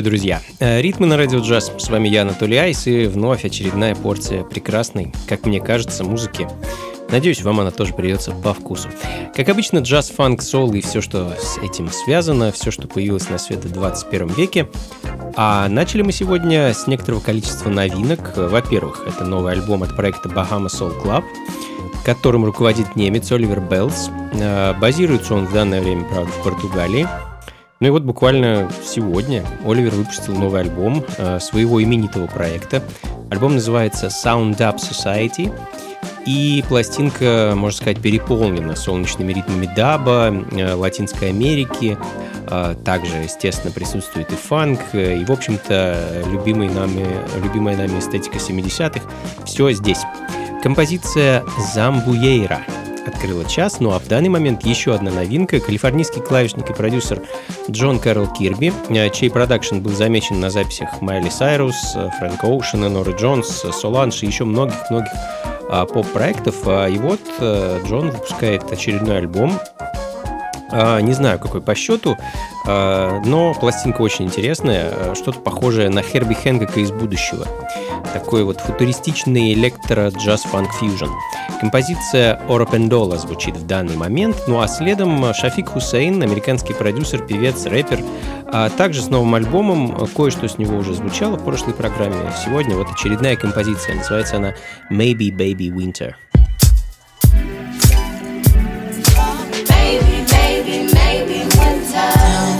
Приветствую, друзья! Э, ритмы на радио джаз. С вами я, Анатолий Айс, и вновь очередная порция прекрасной, как мне кажется, музыки. Надеюсь, вам она тоже придется по вкусу. Как обычно, джаз, фанк, сол и все, что с этим связано, все, что появилось на свет в 21 веке. А начали мы сегодня с некоторого количества новинок. Во-первых, это новый альбом от проекта Bahama Soul Club, которым руководит немец Оливер Беллс. Э, базируется он в данное время, правда, в Португалии. Ну и вот буквально сегодня Оливер выпустил новый альбом э, своего именитого проекта. Альбом называется Sound Up Society. И пластинка, можно сказать, переполнена солнечными ритмами даба, э, Латинской Америки. Э, также, естественно, присутствует и фанк, и, в общем-то, любимый нами, любимая нами эстетика 70-х. Все здесь. Композиция «Замбуейра» открыла час, ну а в данный момент еще одна новинка. Калифорнийский клавишник и продюсер Джон Кэрол Кирби, чей продакшн был замечен на записях Майли Сайрус, Фрэнк Оушена, Норы Джонс, Соланж и еще многих-многих а, поп-проектов. А, и вот э, Джон выпускает очередной альбом. А, не знаю, какой по счету, но пластинка очень интересная, что-то похожее на Херби Хэнкока из будущего такой вот футуристичный электро джаз фанк фьюжн. Композиция Оропендола звучит в данный момент, ну а следом Шафик Хусейн, американский продюсер, певец, рэпер, а также с новым альбомом, кое-что с него уже звучало в прошлой программе, сегодня вот очередная композиция, называется она «Maybe Baby Winter». Baby, baby, maybe winter.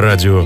Радио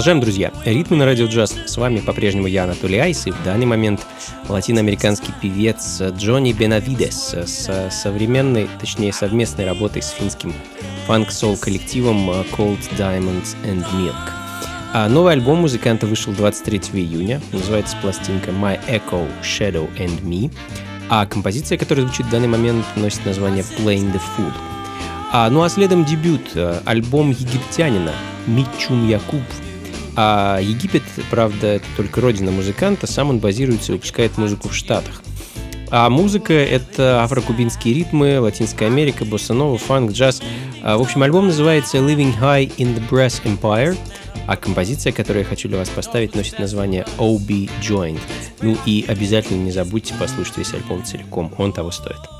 Продолжаем, друзья. Ритмы на радио джаз. С вами по-прежнему я, Анатолий Айс, и в данный момент латиноамериканский певец Джонни Бенавидес с современной, точнее совместной работой с финским фанк-сол коллективом Cold Diamonds and Milk. А новый альбом музыканта вышел 23 июня, называется пластинка My Echo, Shadow and Me, а композиция, которая звучит в данный момент, носит название Playing the Fool. А, ну а следом дебют, э, альбом египтянина Мичум Якуб а Египет, правда, это только родина музыканта, сам он базируется и выпускает музыку в Штатах. А музыка — это афрокубинские ритмы, Латинская Америка, боссанова, фанк, джаз. А, в общем, альбом называется «Living High in the Brass Empire», а композиция, которую я хочу для вас поставить, носит название «OB Joint». Ну и обязательно не забудьте послушать весь альбом целиком, он того стоит.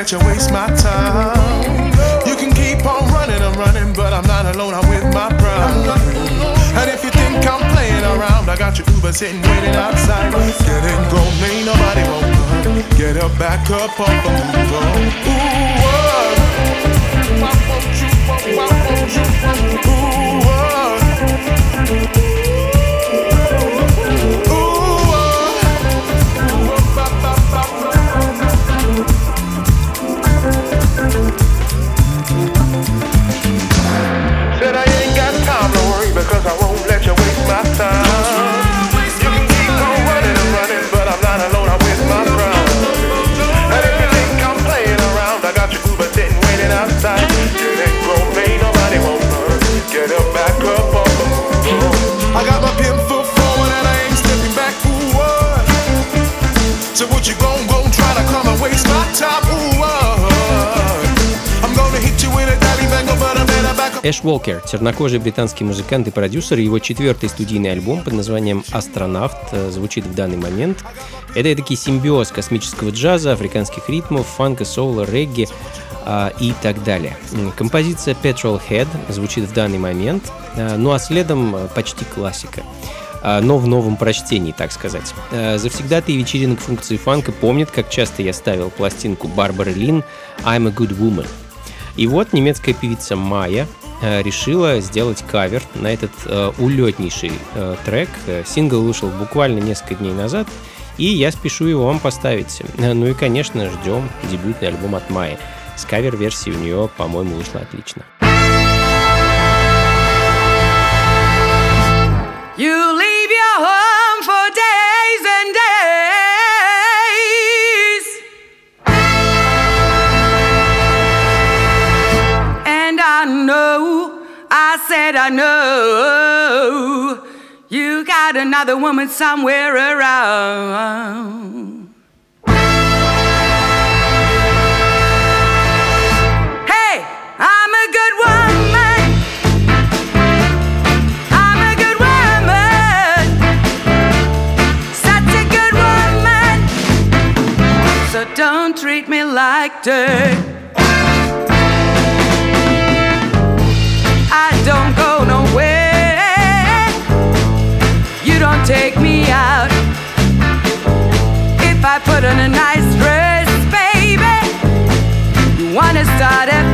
Let you waste my time. You can keep on running, I'm running, but I'm not alone, I'm with my pride. And if you think I'm playing around, I got your Uber sitting waiting outside. Get in, go, ain't nobody won't come. Get up, back up off the move on. Ooh, what? Why won't you, why won't you, ooh, what? Эш Уолкер, чернокожий британский музыкант и продюсер, его четвертый студийный альбом под названием «Астронавт» э, звучит в данный момент. Это такой симбиоз космического джаза, африканских ритмов, фанка, соула, регги э, и так далее. Композиция «Petrol Head» звучит в данный момент, э, ну а следом э, почти классика но в новом прочтении, так сказать. Завсегдатые вечеринок функции фанка помнят, как часто я ставил пластинку Барбары Лин «I'm a Good Woman». И вот немецкая певица Майя решила сделать кавер на этот э, улетнейший э, трек. Сингл вышел буквально несколько дней назад, и я спешу его вам поставить. Ну и, конечно, ждем дебютный альбом от Майи. С кавер-версией у нее, по-моему, вышло отлично. I know you got another woman somewhere around. Hey, I'm a good woman. I'm a good woman. Such a good woman. So don't treat me like dirt. Take me out. If I put on a nice dress, baby, you wanna start a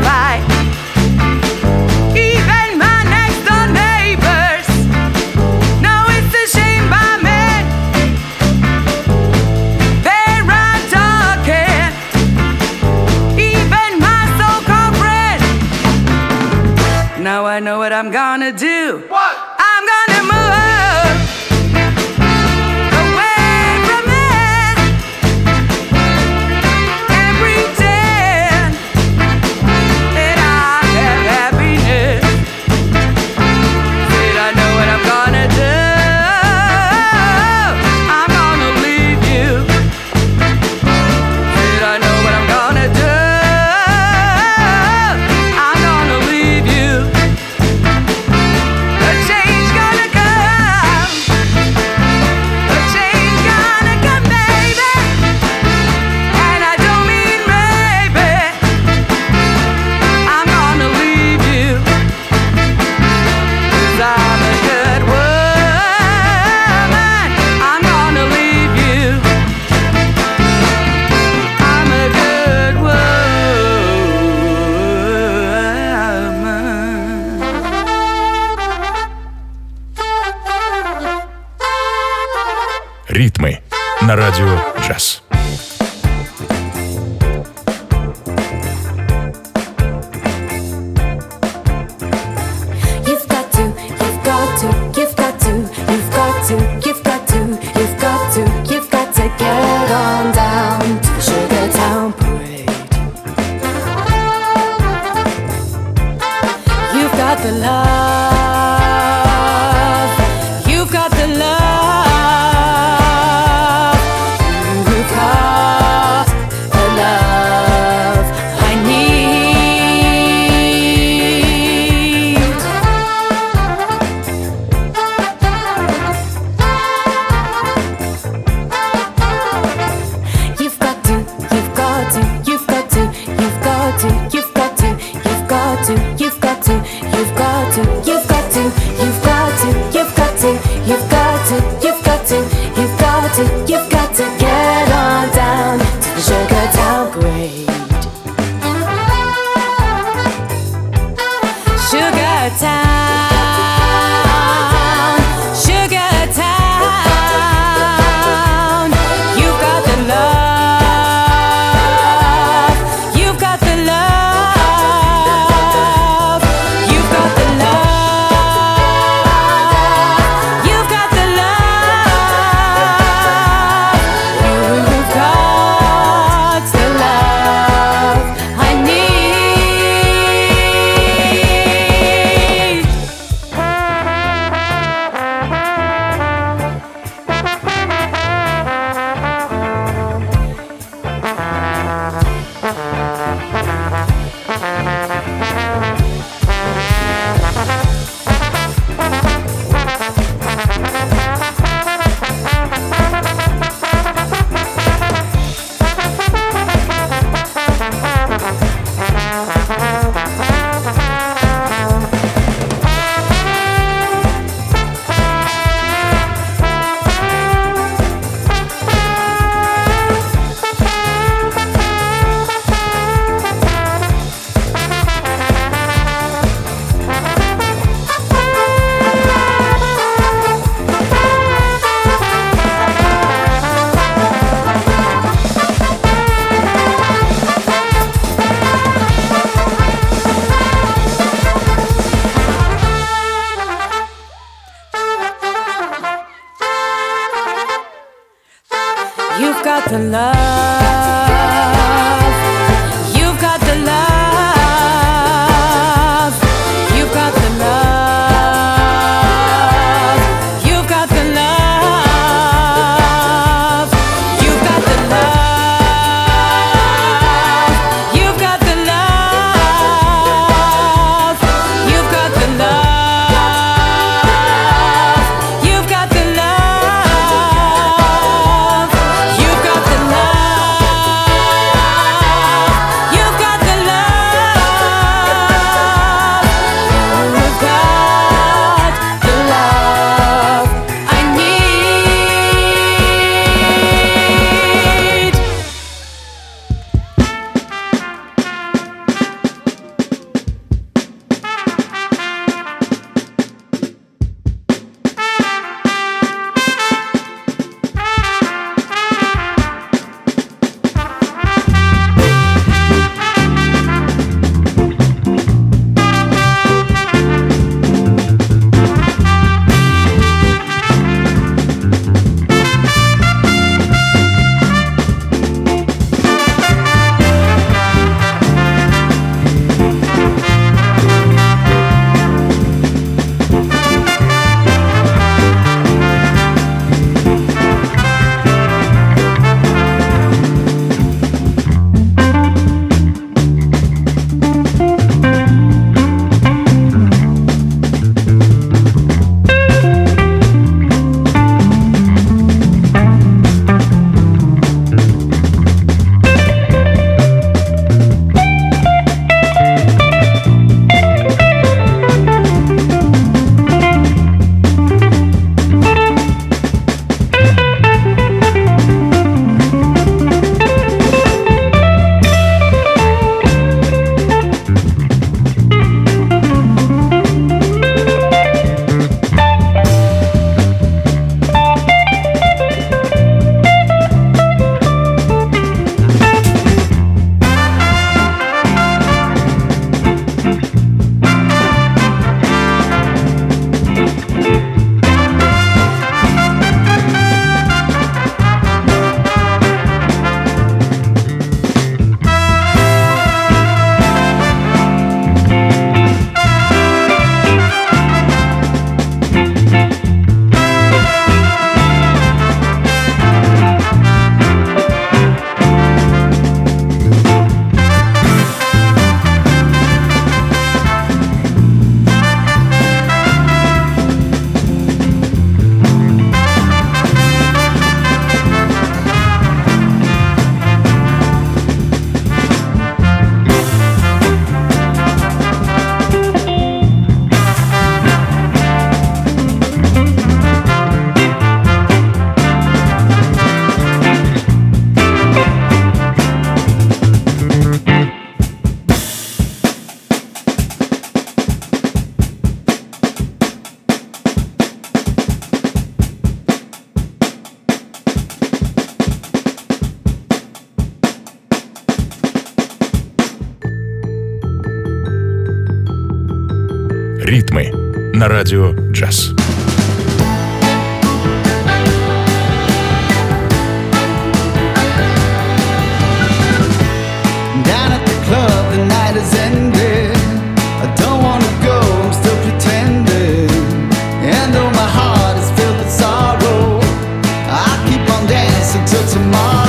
until tomorrow.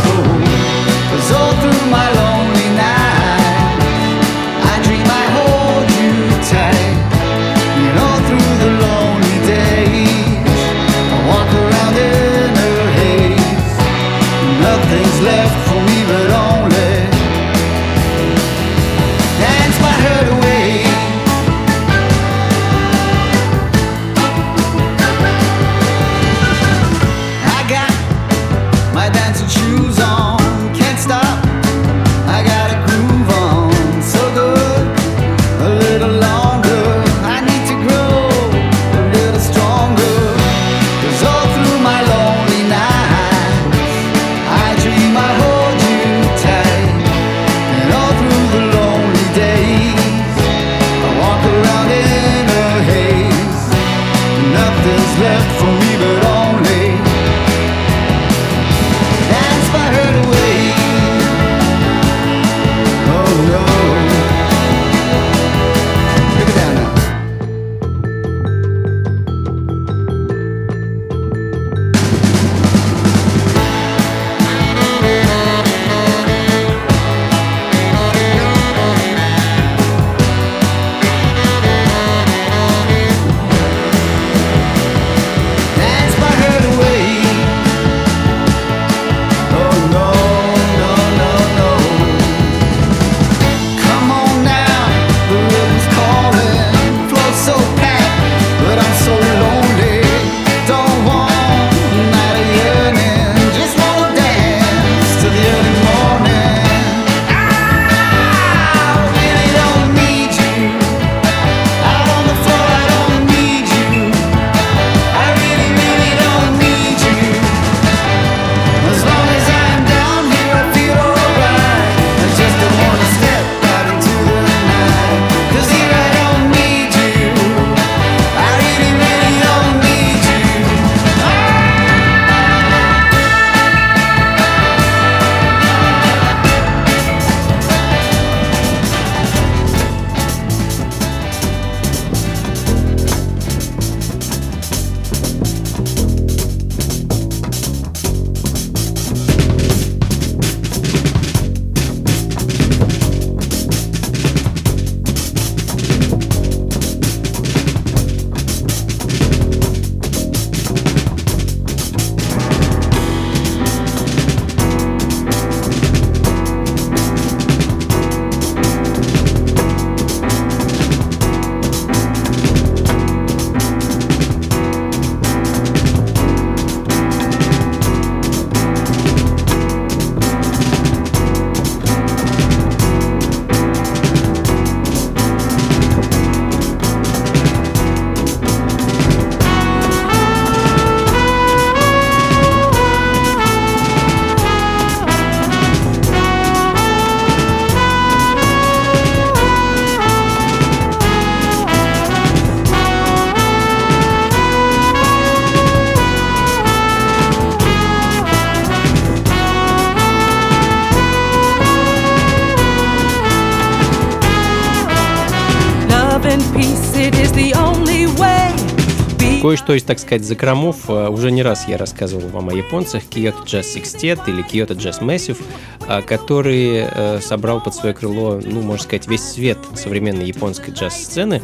кое-что из, так сказать, закромов. Э, уже не раз я рассказывал вам о японцах Kyoto Jazz Sextet или Kyoto Jazz Massive, э, который э, собрал под свое крыло, ну, можно сказать, весь свет современной японской джаз-сцены.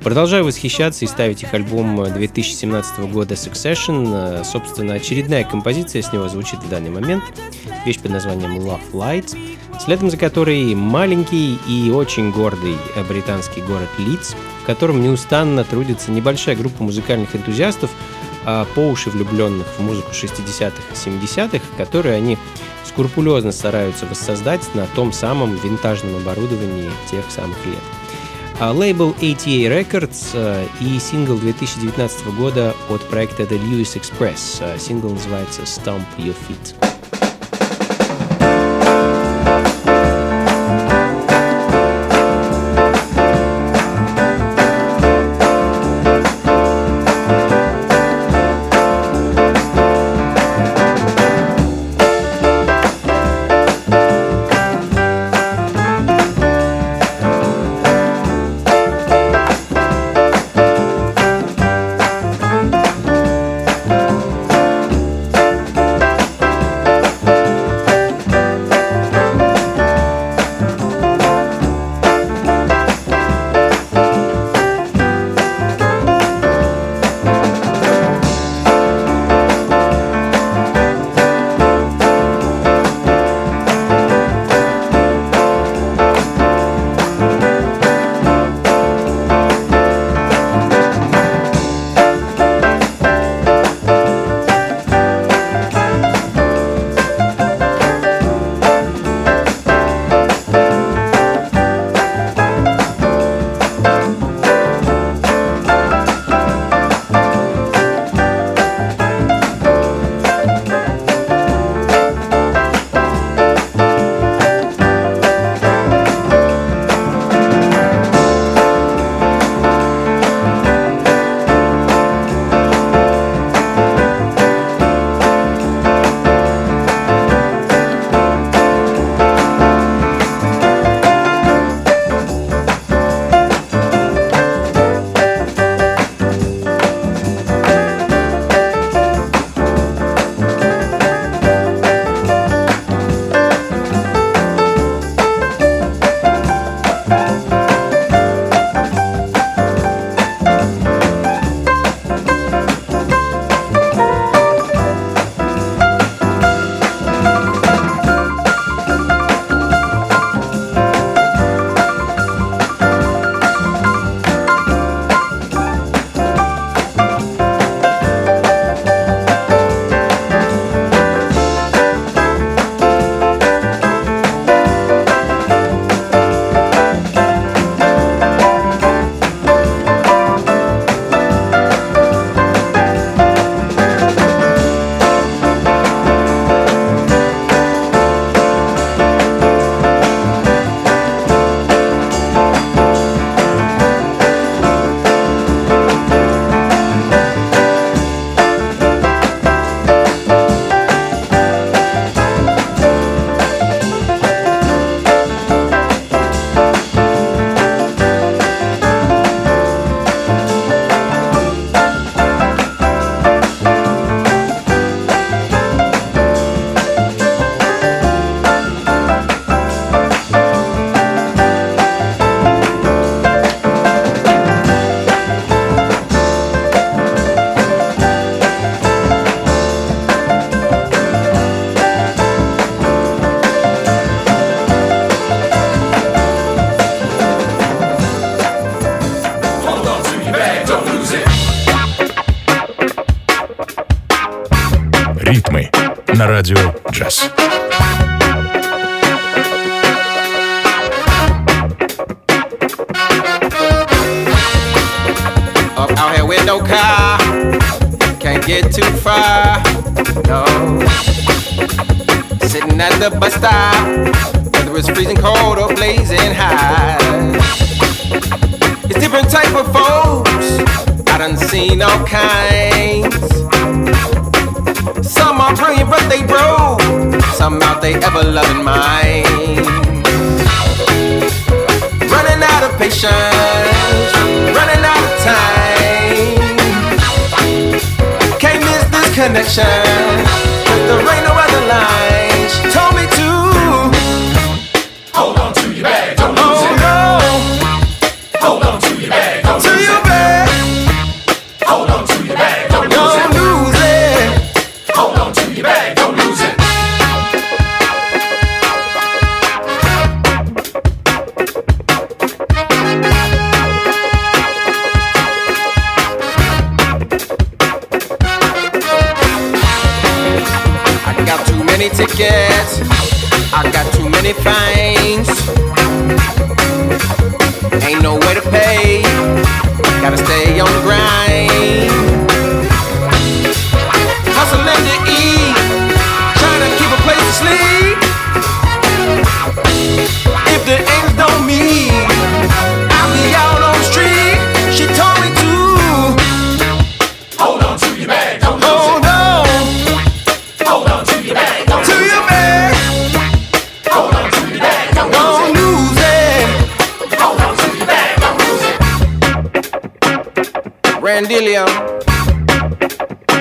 Продолжаю восхищаться и ставить их альбом 2017 года Succession. Собственно, очередная композиция с него звучит в данный момент. Вещь под названием Love Light, следом за которой маленький и очень гордый британский город Лидс – в котором неустанно трудится небольшая группа музыкальных энтузиастов, а, по уши влюбленных в музыку 60-х и 70-х, которые они скрупулезно стараются воссоздать на том самом винтажном оборудовании тех самых лет. А, лейбл ATA Records а, и сингл 2019 года от проекта The Lewis Express. Сингл называется Stomp Your Feet.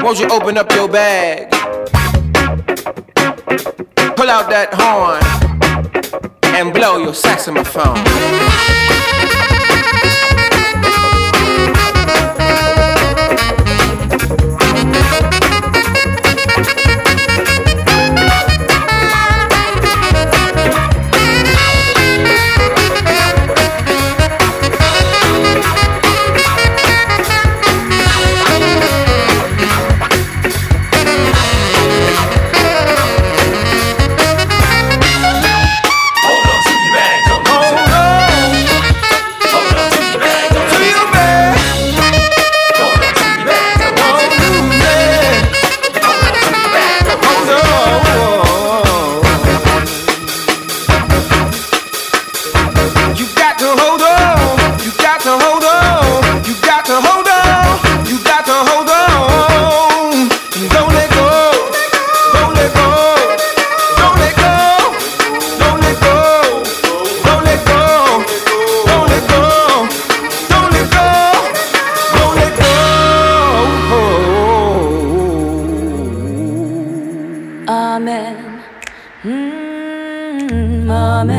Won't you open up your bag? Pull out that horn and blow your saxophone.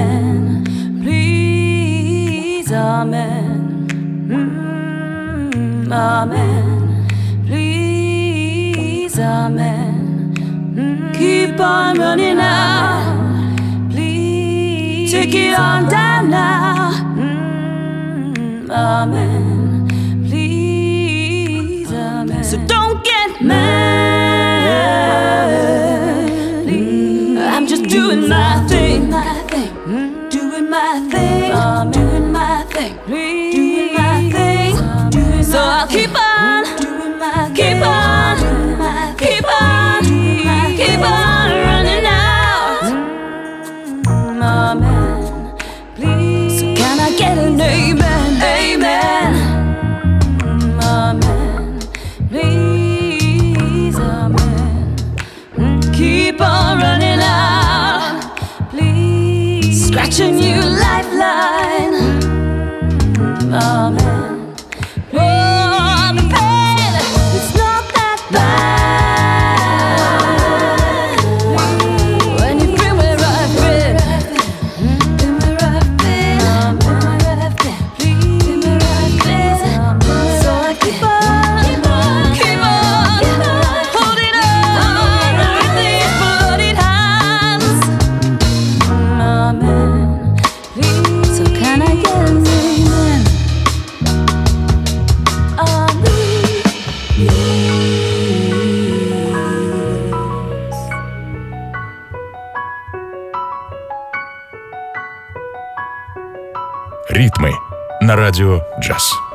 Amen. Please, Amen. Mm, amen. Please, Amen. Mm, keep on running now, Please, take it on down now. Mm, amen. Please, Amen. So don't get mad. Please, I'm just doing my thing. Радио джаз.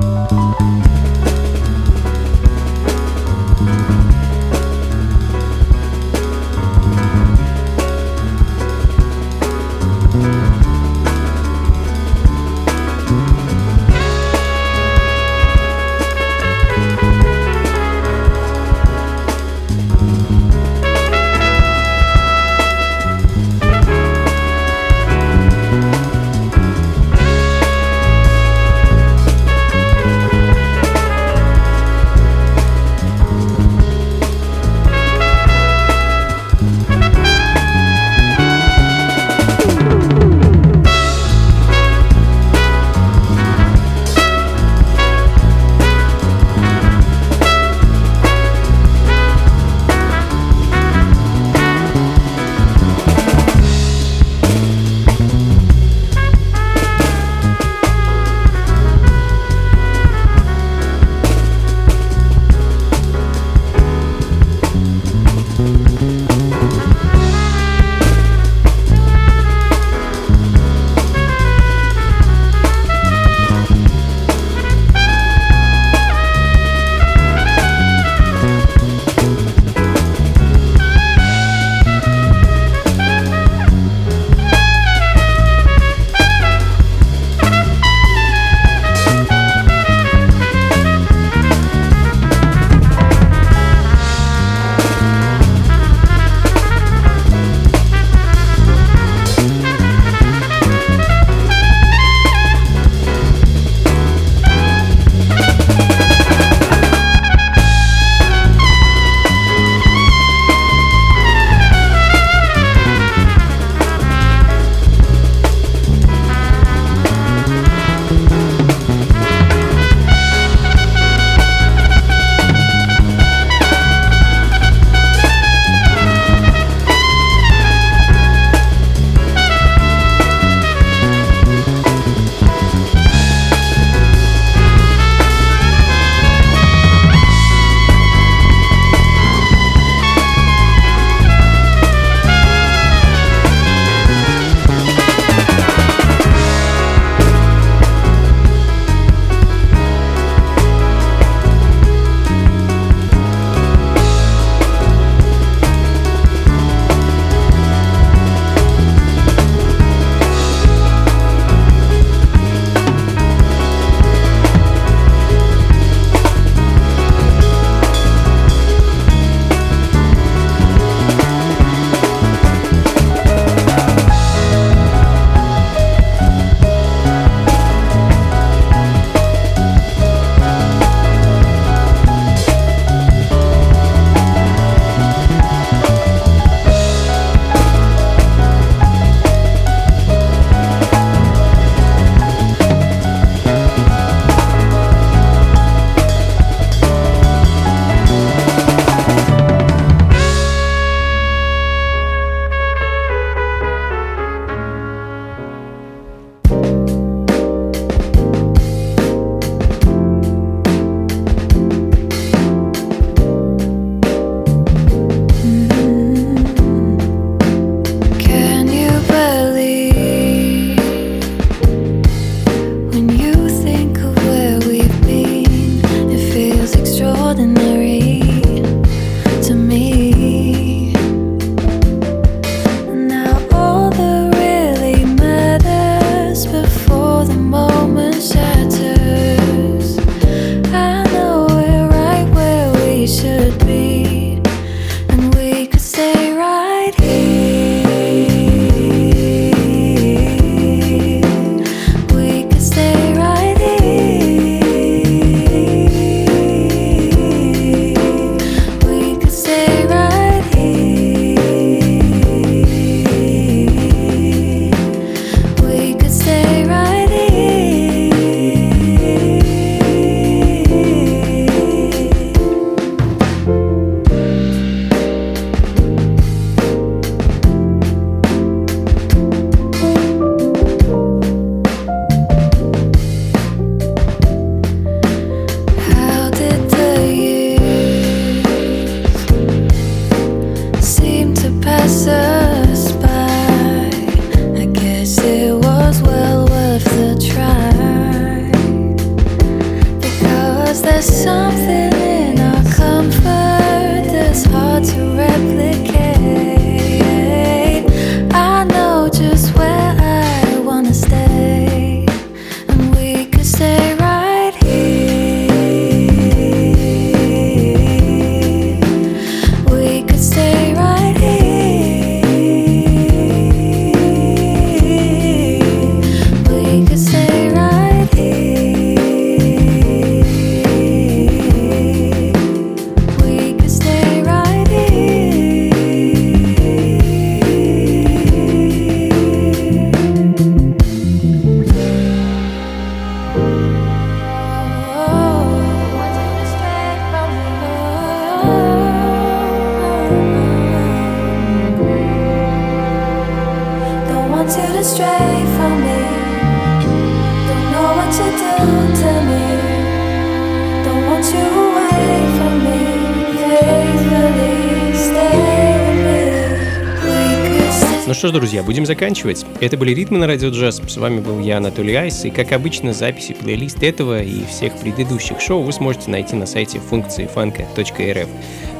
Что ж, друзья, будем заканчивать. Это были «Ритмы на радио джаз». С вами был я, Анатолий Айс. И, как обычно, записи плейлист этого и всех предыдущих шоу вы сможете найти на сайте функции фанка.рф.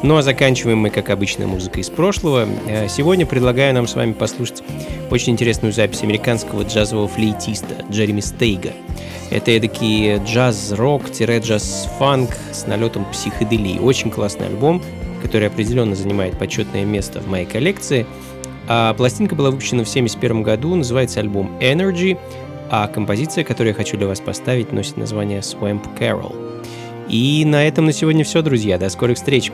Ну а заканчиваем мы, как обычно, музыкой из прошлого. Э, сегодня предлагаю нам с вами послушать очень интересную запись американского джазового флейтиста Джереми Стейга. Это эдакий джаз-рок-джаз-фанк с налетом психоделии. Очень классный альбом, который определенно занимает почетное место в моей коллекции – а пластинка была выпущена в 1971 году, называется альбом Energy, а композиция, которую я хочу для вас поставить, носит название Swamp Carol. И на этом на сегодня все, друзья. До скорых встреч!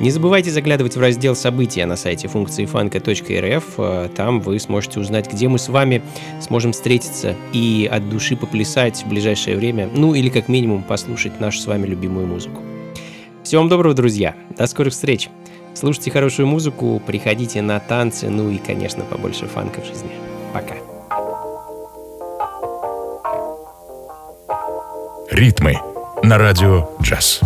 Не забывайте заглядывать в раздел «События» на сайте функции фанка.рф. Там вы сможете узнать, где мы с вами сможем встретиться и от души поплясать в ближайшее время, ну или как минимум послушать нашу с вами любимую музыку. Всего вам доброго, друзья! До скорых встреч! Слушайте хорошую музыку, приходите на танцы, ну и, конечно, побольше фанка в жизни. Пока. Ритмы на радио джаз.